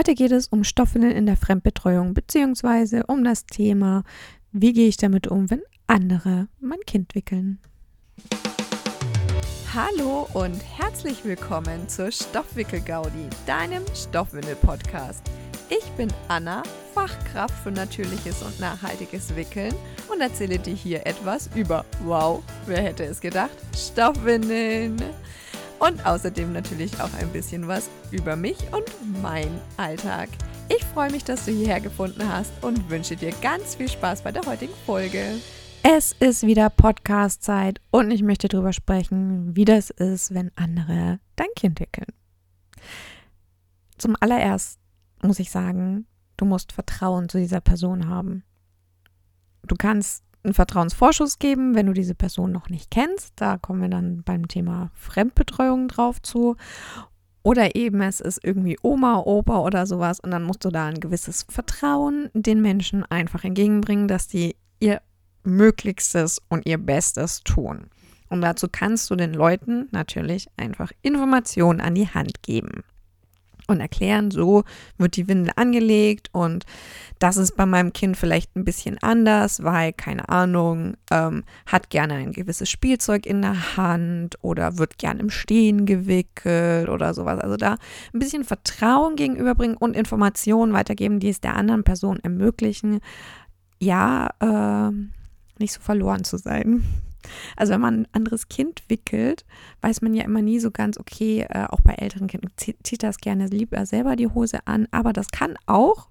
Heute geht es um Stoffwindeln in der Fremdbetreuung beziehungsweise um das Thema, wie gehe ich damit um, wenn andere mein Kind wickeln. Hallo und herzlich willkommen zur Stoffwickel-Gaudi, deinem Stoffwindel-Podcast. Ich bin Anna, Fachkraft für natürliches und nachhaltiges Wickeln und erzähle dir hier etwas über, wow, wer hätte es gedacht, Stoffwindeln. Und außerdem natürlich auch ein bisschen was über mich und mein Alltag. Ich freue mich, dass du hierher gefunden hast und wünsche dir ganz viel Spaß bei der heutigen Folge. Es ist wieder Podcast-Zeit und ich möchte darüber sprechen, wie das ist, wenn andere dein Kind wickeln. Zum allererst muss ich sagen, du musst Vertrauen zu dieser Person haben. Du kannst einen Vertrauensvorschuss geben, wenn du diese Person noch nicht kennst. Da kommen wir dann beim Thema Fremdbetreuung drauf zu. Oder eben es ist irgendwie Oma, Opa oder sowas und dann musst du da ein gewisses Vertrauen den Menschen einfach entgegenbringen, dass die ihr Möglichstes und ihr Bestes tun. Und dazu kannst du den Leuten natürlich einfach Informationen an die Hand geben und erklären, so wird die Windel angelegt und das ist bei meinem Kind vielleicht ein bisschen anders, weil, keine Ahnung, ähm, hat gerne ein gewisses Spielzeug in der Hand oder wird gern im Stehen gewickelt oder sowas. Also da ein bisschen Vertrauen gegenüberbringen und Informationen weitergeben, die es der anderen Person ermöglichen, ja, äh, nicht so verloren zu sein. Also wenn man ein anderes Kind wickelt, weiß man ja immer nie so ganz, okay, äh, auch bei älteren Kindern zieht das gerne lieber selber die Hose an, aber das kann auch,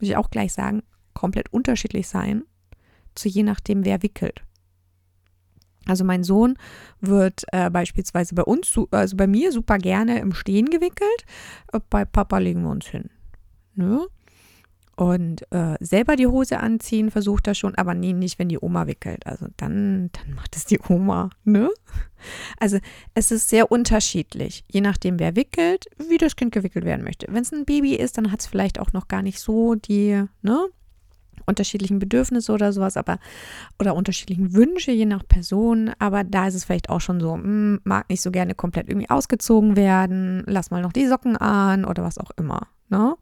muss ich auch gleich sagen, komplett unterschiedlich sein, zu je nachdem, wer wickelt. Also mein Sohn wird äh, beispielsweise bei uns, also bei mir super gerne im Stehen gewickelt. Äh, bei Papa legen wir uns hin. Ne? Und äh, selber die Hose anziehen versucht er schon, aber nee, nicht, wenn die Oma wickelt. Also dann, dann macht es die Oma, ne? Also es ist sehr unterschiedlich, je nachdem, wer wickelt, wie das Kind gewickelt werden möchte. Wenn es ein Baby ist, dann hat es vielleicht auch noch gar nicht so die, ne? unterschiedlichen Bedürfnisse oder sowas, aber oder unterschiedlichen Wünsche, je nach Person. Aber da ist es vielleicht auch schon so, hm, mag nicht so gerne komplett irgendwie ausgezogen werden, lass mal noch die Socken an oder was auch immer. Ne?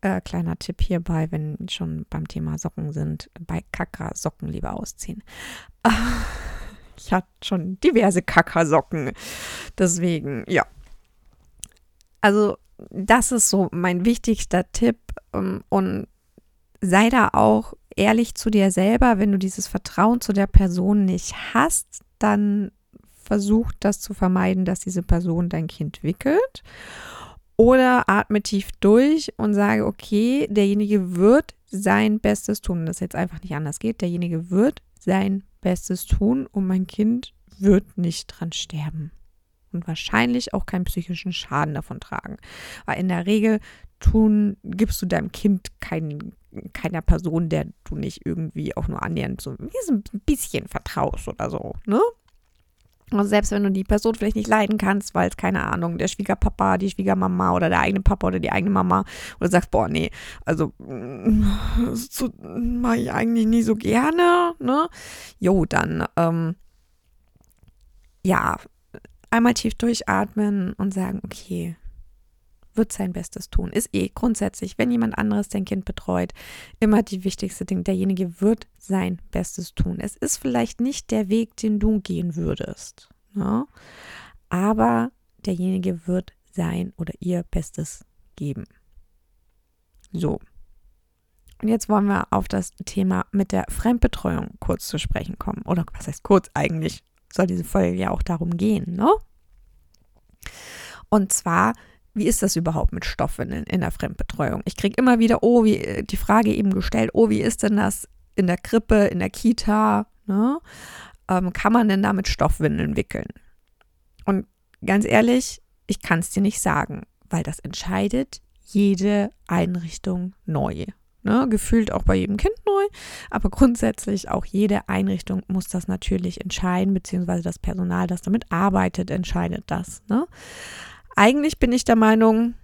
Äh, kleiner Tipp hierbei, wenn schon beim Thema Socken sind, bei Kaka Socken lieber ausziehen. ich hatte schon diverse Kaka-Socken. Deswegen, ja. Also, das ist so mein wichtigster Tipp. Ähm, und sei da auch ehrlich zu dir selber. Wenn du dieses Vertrauen zu der Person nicht hast, dann versuch das zu vermeiden, dass diese Person dein Kind wickelt. Oder atme tief durch und sage, okay, derjenige wird sein Bestes tun. Das jetzt einfach nicht anders geht. Derjenige wird sein Bestes tun und mein Kind wird nicht dran sterben. Und wahrscheinlich auch keinen psychischen Schaden davon tragen. Weil in der Regel tun, gibst du deinem Kind kein, keiner Person, der du nicht irgendwie auch nur annähernd so ein bisschen vertraust oder so, ne? Also selbst wenn du die Person vielleicht nicht leiden kannst, weil es, keine Ahnung, der Schwiegerpapa, die Schwiegermama oder der eigene Papa oder die eigene Mama oder sagst, boah, nee, also so mache ich eigentlich nie so gerne, ne? Jo, dann, ähm, ja, einmal tief durchatmen und sagen, okay, wird sein Bestes tun. Ist eh grundsätzlich, wenn jemand anderes dein Kind betreut, immer die wichtigste Ding. Derjenige wird sein Bestes tun. Es ist vielleicht nicht der Weg, den du gehen würdest. Ne? Aber derjenige wird sein oder ihr Bestes geben. So. Und jetzt wollen wir auf das Thema mit der Fremdbetreuung kurz zu sprechen kommen. Oder was heißt kurz eigentlich? Soll diese Folge ja auch darum gehen, ne? Und zwar wie ist das überhaupt mit Stoffwindeln in der Fremdbetreuung? Ich kriege immer wieder, oh, wie, die Frage eben gestellt, oh, wie ist denn das in der Krippe, in der Kita? Ne? Ähm, kann man denn da mit Stoffwindeln wickeln? Und ganz ehrlich, ich kann es dir nicht sagen, weil das entscheidet jede Einrichtung neu. Ne, gefühlt auch bei jedem Kind neu, aber grundsätzlich auch jede Einrichtung muss das natürlich entscheiden, beziehungsweise das Personal, das damit arbeitet, entscheidet das. Ne? Eigentlich bin ich der Meinung,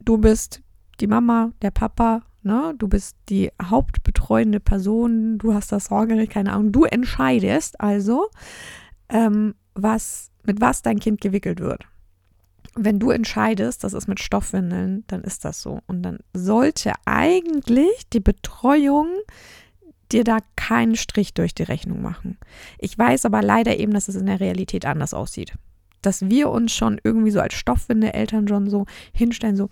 du bist die Mama, der Papa, ne? Du bist die hauptbetreuende Person, du hast das Sorgerecht, keine Ahnung. Du entscheidest also, ähm, was, mit was dein Kind gewickelt wird. wenn du entscheidest, das ist mit Stoffwindeln, dann ist das so. Und dann sollte eigentlich die Betreuung dir da keinen Strich durch die Rechnung machen. Ich weiß aber leider eben, dass es in der Realität anders aussieht. Dass wir uns schon irgendwie so als Stoffwindeleltern schon so hinstellen, so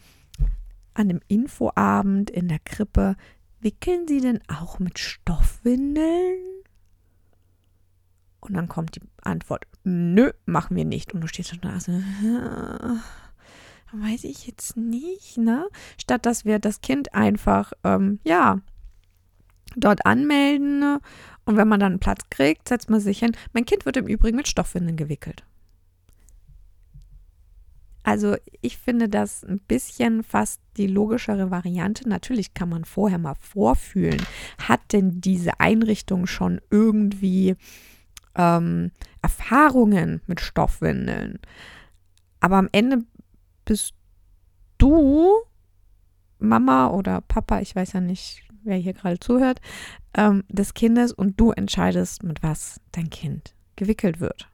an dem Infoabend in der Krippe, wickeln Sie denn auch mit Stoffwindeln? Und dann kommt die Antwort, nö, machen wir nicht. Und du stehst schon da so, weiß ich jetzt nicht, ne? Statt dass wir das Kind einfach, ähm, ja, dort anmelden. Und wenn man dann einen Platz kriegt, setzt man sich hin. Mein Kind wird im Übrigen mit Stoffwindeln gewickelt. Also ich finde das ein bisschen fast die logischere Variante. Natürlich kann man vorher mal vorfühlen, hat denn diese Einrichtung schon irgendwie ähm, Erfahrungen mit Stoffwindeln? Aber am Ende bist du Mama oder Papa, ich weiß ja nicht, wer hier gerade zuhört, ähm, des Kindes und du entscheidest, mit was dein Kind gewickelt wird.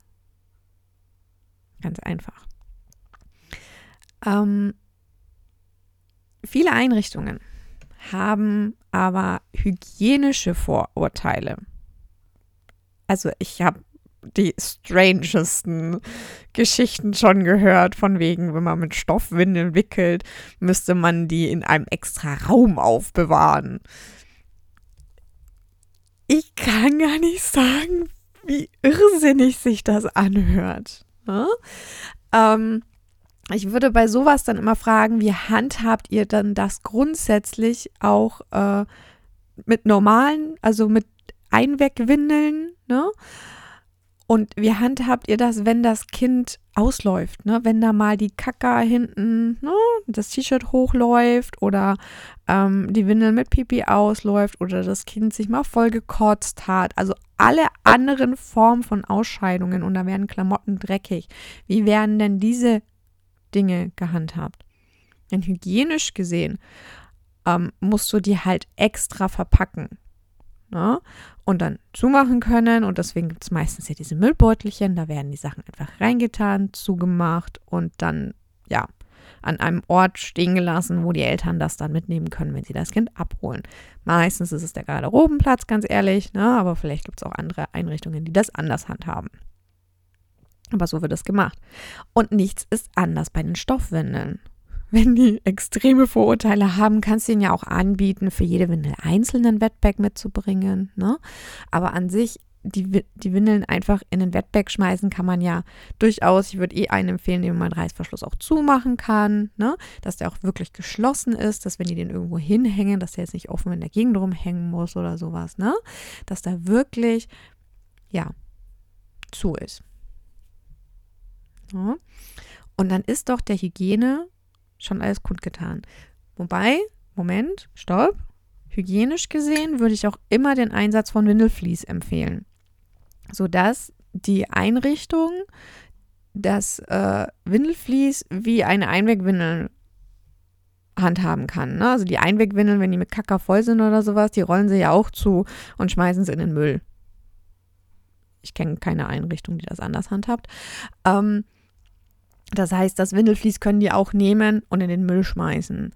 Ganz einfach. Ähm, viele Einrichtungen haben aber hygienische Vorurteile. Also ich habe die strangesten Geschichten schon gehört, von wegen, wenn man mit Stoffwindeln wickelt, müsste man die in einem extra Raum aufbewahren. Ich kann gar nicht sagen, wie irrsinnig sich das anhört. Ne? Ähm, ich würde bei sowas dann immer fragen, wie handhabt ihr dann das grundsätzlich auch äh, mit normalen, also mit Einwegwindeln, ne? Und wie handhabt ihr das, wenn das Kind ausläuft? Ne? Wenn da mal die Kaka hinten, ne? das T-Shirt hochläuft oder ähm, die Windel mit Pipi ausläuft oder das Kind sich mal voll gekotzt hat. Also alle anderen Formen von Ausscheidungen und da werden Klamotten dreckig. Wie werden denn diese Dinge gehandhabt? Denn hygienisch gesehen ähm, musst du die halt extra verpacken ne? und dann zumachen können. Und deswegen gibt es meistens ja diese Müllbeutelchen, da werden die Sachen einfach reingetan, zugemacht und dann, ja, an einem Ort stehen gelassen, wo die Eltern das dann mitnehmen können, wenn sie das Kind abholen. Meistens ist es der Garderobenplatz, ganz ehrlich, ne? aber vielleicht gibt es auch andere Einrichtungen, die das anders handhaben. Aber so wird es gemacht. Und nichts ist anders bei den Stoffwindeln wenn die extreme Vorurteile haben, kannst du ihnen ja auch anbieten, für jede Windel einzelnen Wetbag mitzubringen. Ne? Aber an sich, die, die Windeln einfach in den Wetbag schmeißen kann man ja durchaus. Ich würde eh einen empfehlen, den man Reißverschluss auch zumachen kann, ne? dass der auch wirklich geschlossen ist, dass wenn die den irgendwo hinhängen, dass der jetzt nicht offen in der Gegend rumhängen muss oder sowas, ne? dass da wirklich, ja, zu ist. Ja. Und dann ist doch der Hygiene schon alles kundgetan. Wobei, Moment, stopp. Hygienisch gesehen würde ich auch immer den Einsatz von Windelflies empfehlen, sodass die Einrichtung das äh, Windelflies wie eine Einwegwindel handhaben kann. Ne? Also die Einwegwindeln, wenn die mit Kacker voll sind oder sowas, die rollen sie ja auch zu und schmeißen sie in den Müll. Ich kenne keine Einrichtung, die das anders handhabt. Ähm, das heißt, das Windelflies können die auch nehmen und in den Müll schmeißen.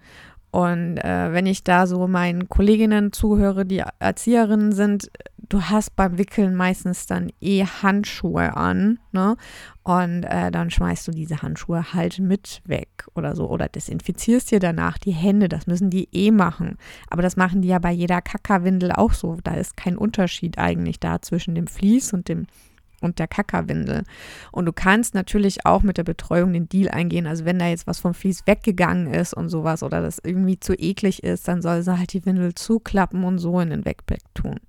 Und äh, wenn ich da so meinen Kolleginnen zuhöre, die Erzieherinnen sind, du hast beim Wickeln meistens dann eh Handschuhe an, ne? Und äh, dann schmeißt du diese Handschuhe halt mit weg oder so. Oder desinfizierst dir danach die Hände. Das müssen die eh machen. Aber das machen die ja bei jeder Kackerwindel auch so. Da ist kein Unterschied eigentlich da zwischen dem Vlies und dem und der Kackerwindel. Und du kannst natürlich auch mit der Betreuung den Deal eingehen. Also wenn da jetzt was vom Vlies weggegangen ist und sowas oder das irgendwie zu eklig ist, dann soll sie halt die Windel zuklappen und so in den Wegpack tun.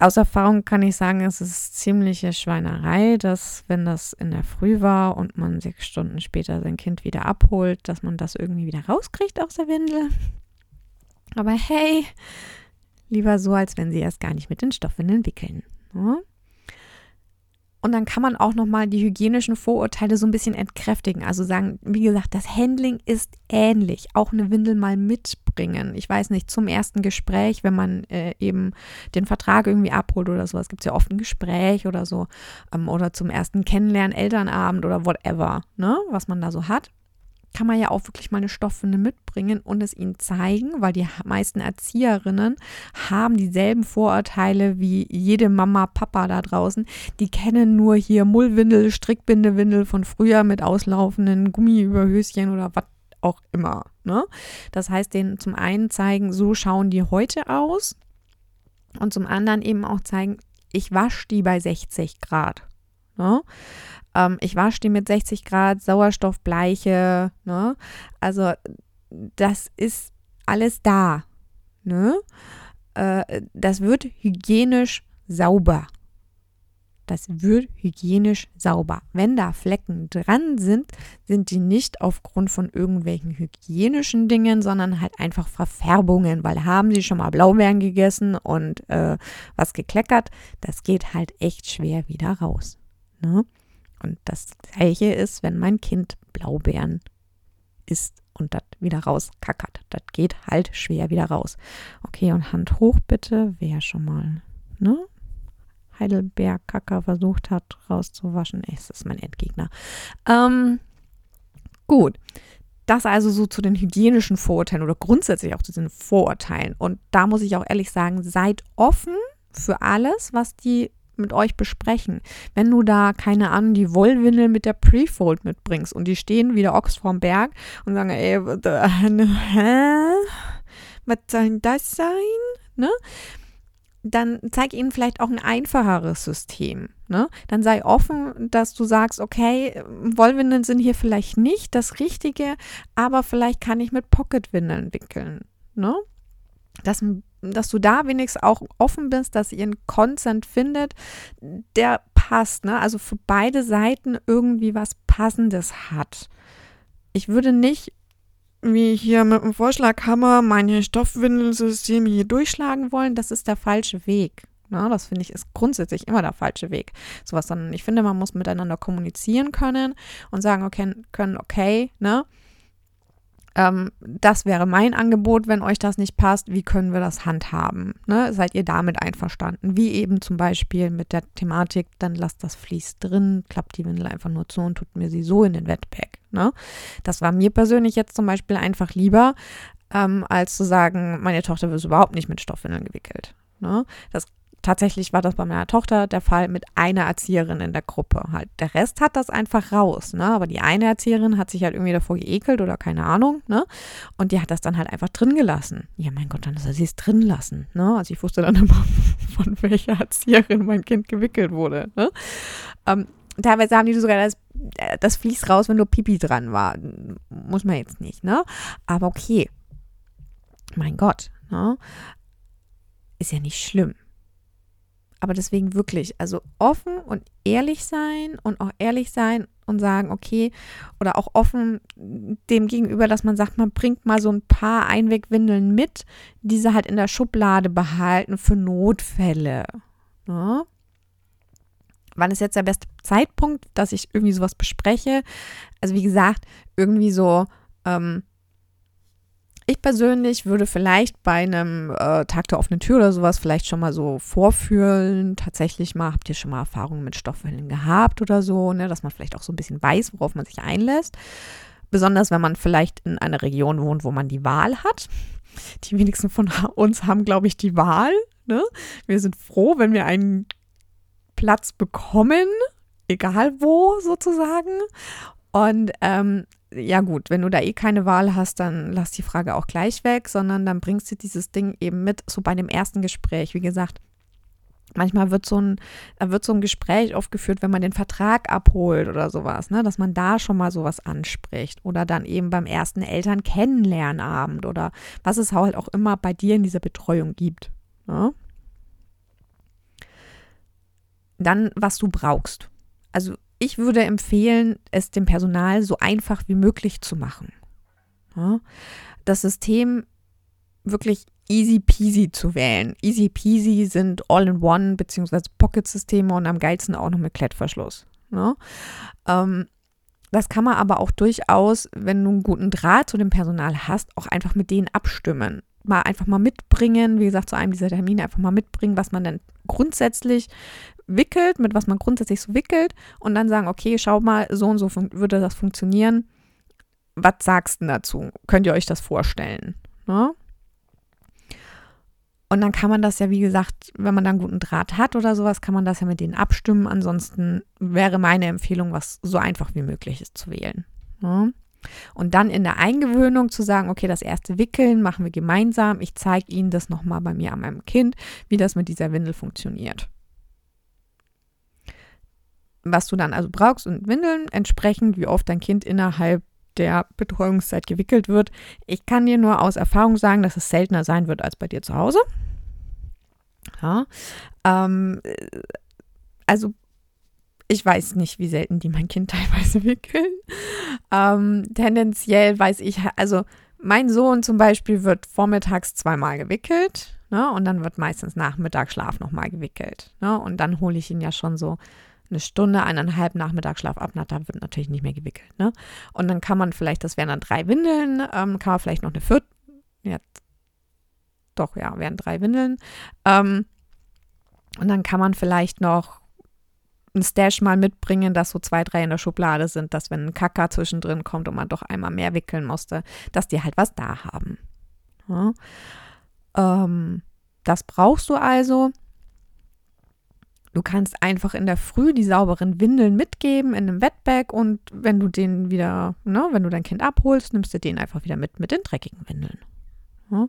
Aus Erfahrung kann ich sagen, es ist ziemliche Schweinerei, dass wenn das in der Früh war und man sechs Stunden später sein Kind wieder abholt, dass man das irgendwie wieder rauskriegt aus der Windel. Aber hey, lieber so, als wenn sie erst gar nicht mit den Stoffwindeln wickeln. Ja? Und dann kann man auch nochmal die hygienischen Vorurteile so ein bisschen entkräftigen. Also sagen, wie gesagt, das Handling ist ähnlich. Auch eine Windel mal mitbringen. Ich weiß nicht, zum ersten Gespräch, wenn man äh, eben den Vertrag irgendwie abholt oder sowas, gibt es ja oft ein Gespräch oder so. Ähm, oder zum ersten Kennenlernen, Elternabend oder whatever, ne, was man da so hat kann man ja auch wirklich mal eine Stoffwinde mitbringen und es ihnen zeigen, weil die meisten Erzieherinnen haben dieselben Vorurteile wie jede Mama, Papa da draußen. Die kennen nur hier Mullwindel, Strickbindewindel von früher mit auslaufenden Gummiüberhöschen oder was auch immer. Ne? Das heißt, denen zum einen zeigen, so schauen die heute aus und zum anderen eben auch zeigen, ich wasche die bei 60 Grad. Ne? Ähm, ich wasche die mit 60 Grad, Sauerstoffbleiche. Ne? Also das ist alles da. Ne? Äh, das wird hygienisch sauber. Das wird hygienisch sauber. Wenn da Flecken dran sind, sind die nicht aufgrund von irgendwelchen hygienischen Dingen, sondern halt einfach Verfärbungen, weil haben sie schon mal Blaubeeren gegessen und äh, was gekleckert, das geht halt echt schwer wieder raus. Ne? Und das gleiche ist, wenn mein Kind Blaubeeren isst und das wieder rauskackert. Das geht halt schwer wieder raus. Okay, und Hand hoch bitte, wer schon mal, ne? Heidelbeerkacker versucht hat, rauszuwaschen. Es ist mein Endgegner. Ähm, gut. Das also so zu den hygienischen Vorurteilen oder grundsätzlich auch zu diesen Vorurteilen. Und da muss ich auch ehrlich sagen, seid offen für alles, was die mit euch besprechen. Wenn du da, keine Ahnung, die Wollwindel mit der Prefold mitbringst und die stehen wie der Ochs vorm Berg und sagen, ey, hä? Was soll das sein? Ne? Dann zeig ihnen vielleicht auch ein einfacheres System. Ne? Dann sei offen, dass du sagst, okay, Wollwindeln sind hier vielleicht nicht das Richtige, aber vielleicht kann ich mit Pocketwindeln wickeln. Ne? dass, dass du da wenigstens auch offen bist, dass ihr einen Consent findet, der passt, ne? Also für beide Seiten irgendwie was Passendes hat. Ich würde nicht wie hier mit dem Vorschlaghammer meine Stoffwindelsysteme hier durchschlagen wollen. Das ist der falsche Weg. Ne? Das finde ich ist grundsätzlich immer der falsche Weg. Sowas, sondern ich finde, man muss miteinander kommunizieren können und sagen, okay, können, okay, ne? Ähm, das wäre mein Angebot, wenn euch das nicht passt, wie können wir das handhaben? Ne? Seid ihr damit einverstanden? Wie eben zum Beispiel mit der Thematik, dann lasst das Vlies drin, klappt die Windel einfach nur zu und tut mir sie so in den Wetback. Ne? Das war mir persönlich jetzt zum Beispiel einfach lieber, ähm, als zu sagen, meine Tochter wird überhaupt nicht mit Stoffwindeln gewickelt. Ne? Das Tatsächlich war das bei meiner Tochter der Fall mit einer Erzieherin in der Gruppe. Halt. Der Rest hat das einfach raus, ne? Aber die eine Erzieherin hat sich halt irgendwie davor geekelt oder keine Ahnung, ne? Und die hat das dann halt einfach drin gelassen. Ja, mein Gott, dann soll sie es drin lassen, ne? Also ich wusste dann immer, von welcher Erzieherin mein Kind gewickelt wurde, ne? Ähm, teilweise haben die sogar das, äh, das Fließ raus, wenn nur Pipi dran war. Muss man jetzt nicht, ne? Aber okay. Mein Gott, ne? Ist ja nicht schlimm. Aber deswegen wirklich, also offen und ehrlich sein und auch ehrlich sein und sagen, okay, oder auch offen dem gegenüber, dass man sagt, man bringt mal so ein paar Einwegwindeln mit, diese halt in der Schublade behalten für Notfälle. Ja? Ne? Wann ist jetzt der beste Zeitpunkt, dass ich irgendwie sowas bespreche? Also wie gesagt, irgendwie so ähm, ich persönlich würde vielleicht bei einem äh, Tag der offenen Tür oder sowas vielleicht schon mal so vorfühlen. Tatsächlich mal, habt ihr schon mal Erfahrungen mit Stoffwellen gehabt oder so, ne, dass man vielleicht auch so ein bisschen weiß, worauf man sich einlässt. Besonders wenn man vielleicht in einer Region wohnt, wo man die Wahl hat. Die wenigsten von uns haben, glaube ich, die Wahl. Ne? Wir sind froh, wenn wir einen Platz bekommen, egal wo sozusagen. Und ähm, ja gut, wenn du da eh keine Wahl hast, dann lass die Frage auch gleich weg, sondern dann bringst du dieses Ding eben mit, so bei dem ersten Gespräch. Wie gesagt, manchmal wird so ein, da wird so ein Gespräch aufgeführt, wenn man den Vertrag abholt oder sowas, ne, dass man da schon mal sowas anspricht. Oder dann eben beim ersten Eltern-Kennenlernabend oder was es halt auch immer bei dir in dieser Betreuung gibt. Ne? Dann, was du brauchst. Also ich würde empfehlen, es dem Personal so einfach wie möglich zu machen. Ja, das System wirklich easy peasy zu wählen. Easy peasy sind All-in-One bzw. Pocket-Systeme und am geilsten auch noch mit Klettverschluss. Ne? Ähm, das kann man aber auch durchaus, wenn du einen guten Draht zu dem Personal hast, auch einfach mit denen abstimmen. Mal einfach mal mitbringen, wie gesagt, zu einem dieser Termine einfach mal mitbringen, was man denn grundsätzlich wickelt, mit was man grundsätzlich so wickelt und dann sagen, okay, schau mal, so und so würde das funktionieren. Was sagst du dazu? Könnt ihr euch das vorstellen? Ne? Und dann kann man das ja, wie gesagt, wenn man da einen guten Draht hat oder sowas, kann man das ja mit denen abstimmen. Ansonsten wäre meine Empfehlung, was so einfach wie möglich ist zu wählen. Ja. Und dann in der Eingewöhnung zu sagen, okay, das erste Wickeln machen wir gemeinsam. Ich zeige Ihnen das nochmal bei mir an meinem Kind, wie das mit dieser Windel funktioniert. Was du dann also brauchst und Windeln, entsprechend wie oft dein Kind innerhalb der Betreuungszeit gewickelt wird. Ich kann dir nur aus Erfahrung sagen, dass es seltener sein wird als bei dir zu Hause. Ja, ähm, also ich weiß nicht, wie selten die mein Kind teilweise wickeln. Ähm, tendenziell weiß ich, also mein Sohn zum Beispiel wird vormittags zweimal gewickelt ne, und dann wird meistens Nachmittagsschlaf nochmal gewickelt. Ne, und dann hole ich ihn ja schon so eine Stunde, eineinhalb Nachmittagsschlaf ab, wird natürlich nicht mehr gewickelt. Ne? Und dann kann man vielleicht, das wären dann drei Windeln, ähm, kann man vielleicht noch eine vierte, ja, doch, ja, wären drei Windeln. Ähm, und dann kann man vielleicht noch ein Stash mal mitbringen, dass so zwei, drei in der Schublade sind, dass wenn ein Kacker zwischendrin kommt und man doch einmal mehr wickeln musste, dass die halt was da haben. Ja? Ähm, das brauchst du also. Du kannst einfach in der Früh die sauberen Windeln mitgeben in einem Wetbag und wenn du den wieder, ne, wenn du dein Kind abholst, nimmst du den einfach wieder mit mit den dreckigen Windeln. Ja.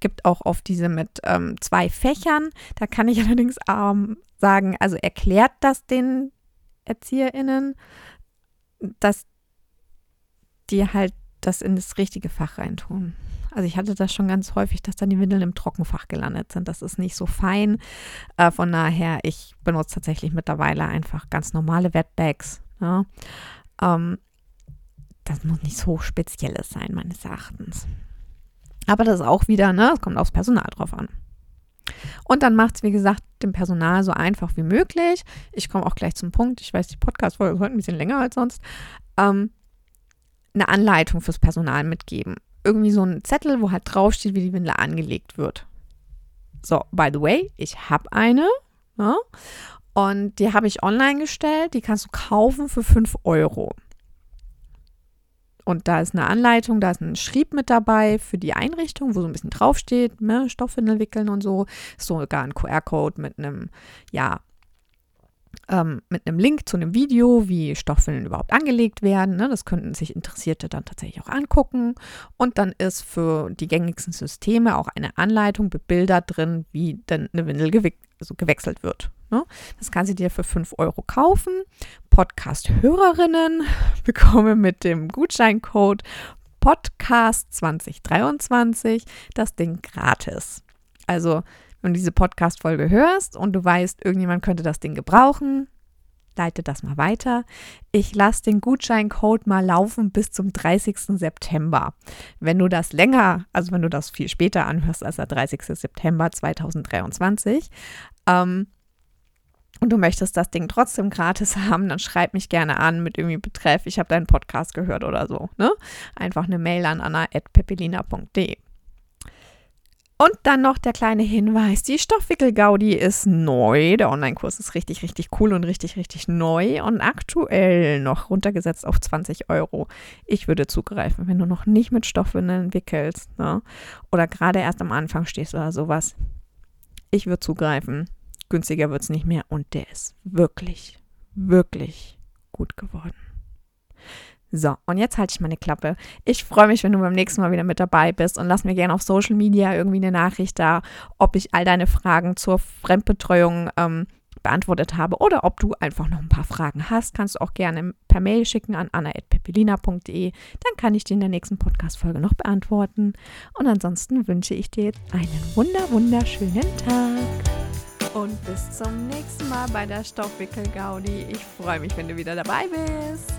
Gibt auch oft diese mit ähm, zwei Fächern. Da kann ich allerdings ähm, sagen, also erklärt das den ErzieherInnen, dass die halt das in das richtige Fach reintun. Also ich hatte das schon ganz häufig, dass dann die Windeln im Trockenfach gelandet sind. Das ist nicht so fein. Äh, von daher, ich benutze tatsächlich mittlerweile einfach ganz normale Wetbags. Ja. Ähm, das muss nichts Hochspezielles sein, meines Erachtens. Aber das ist auch wieder, ne, es kommt aufs Personal drauf an. Und dann macht es, wie gesagt, dem Personal so einfach wie möglich. Ich komme auch gleich zum Punkt. Ich weiß, die Podcast-Folge ist heute ein bisschen länger als sonst. Ähm, eine Anleitung fürs Personal mitgeben irgendwie so ein Zettel, wo halt draufsteht, wie die Windel angelegt wird. So, by the way, ich habe eine. Ja, ne? und die habe ich online gestellt. Die kannst du kaufen für 5 Euro. Und da ist eine Anleitung, da ist ein Schrieb mit dabei für die Einrichtung, wo so ein bisschen draufsteht, ne, Stoffwindel wickeln und so. Sogar ein QR-Code mit einem, ja, ähm, mit einem Link zu einem Video, wie Stoffwindeln überhaupt angelegt werden. Ne? Das könnten sich Interessierte dann tatsächlich auch angucken. Und dann ist für die gängigsten Systeme auch eine Anleitung mit Bilder drin, wie denn eine Windel gewe also gewechselt wird. Ne? Das kannst du dir für 5 Euro kaufen. Podcast-Hörerinnen bekommen mit dem Gutscheincode Podcast 2023 das Ding gratis. Also wenn du diese Podcast-Folge hörst und du weißt, irgendjemand könnte das Ding gebrauchen, leite das mal weiter. Ich lasse den Gutscheincode mal laufen bis zum 30. September. Wenn du das länger, also wenn du das viel später anhörst als der 30. September 2023, ähm, und du möchtest das Ding trotzdem gratis haben, dann schreib mich gerne an mit irgendwie Betreff, ich habe deinen Podcast gehört oder so. Ne? Einfach eine Mail an anna.pepelina.de. Und dann noch der kleine Hinweis, die Stoffwickel-Gaudi ist neu. Der Online-Kurs ist richtig, richtig cool und richtig, richtig neu und aktuell noch runtergesetzt auf 20 Euro. Ich würde zugreifen, wenn du noch nicht mit Stoffwindeln wickelst ne? oder gerade erst am Anfang stehst oder sowas. Ich würde zugreifen. Günstiger wird es nicht mehr und der ist wirklich, wirklich gut geworden. So, und jetzt halte ich meine Klappe. Ich freue mich, wenn du beim nächsten Mal wieder mit dabei bist und lass mir gerne auf Social Media irgendwie eine Nachricht da, ob ich all deine Fragen zur Fremdbetreuung ähm, beantwortet habe oder ob du einfach noch ein paar Fragen hast, kannst du auch gerne per Mail schicken an anna.pepelina.de. Dann kann ich die in der nächsten Podcast-Folge noch beantworten. Und ansonsten wünsche ich dir jetzt einen wunder, wunderschönen Tag. Und bis zum nächsten Mal bei der Stoffwickel-Gaudi. Ich freue mich, wenn du wieder dabei bist.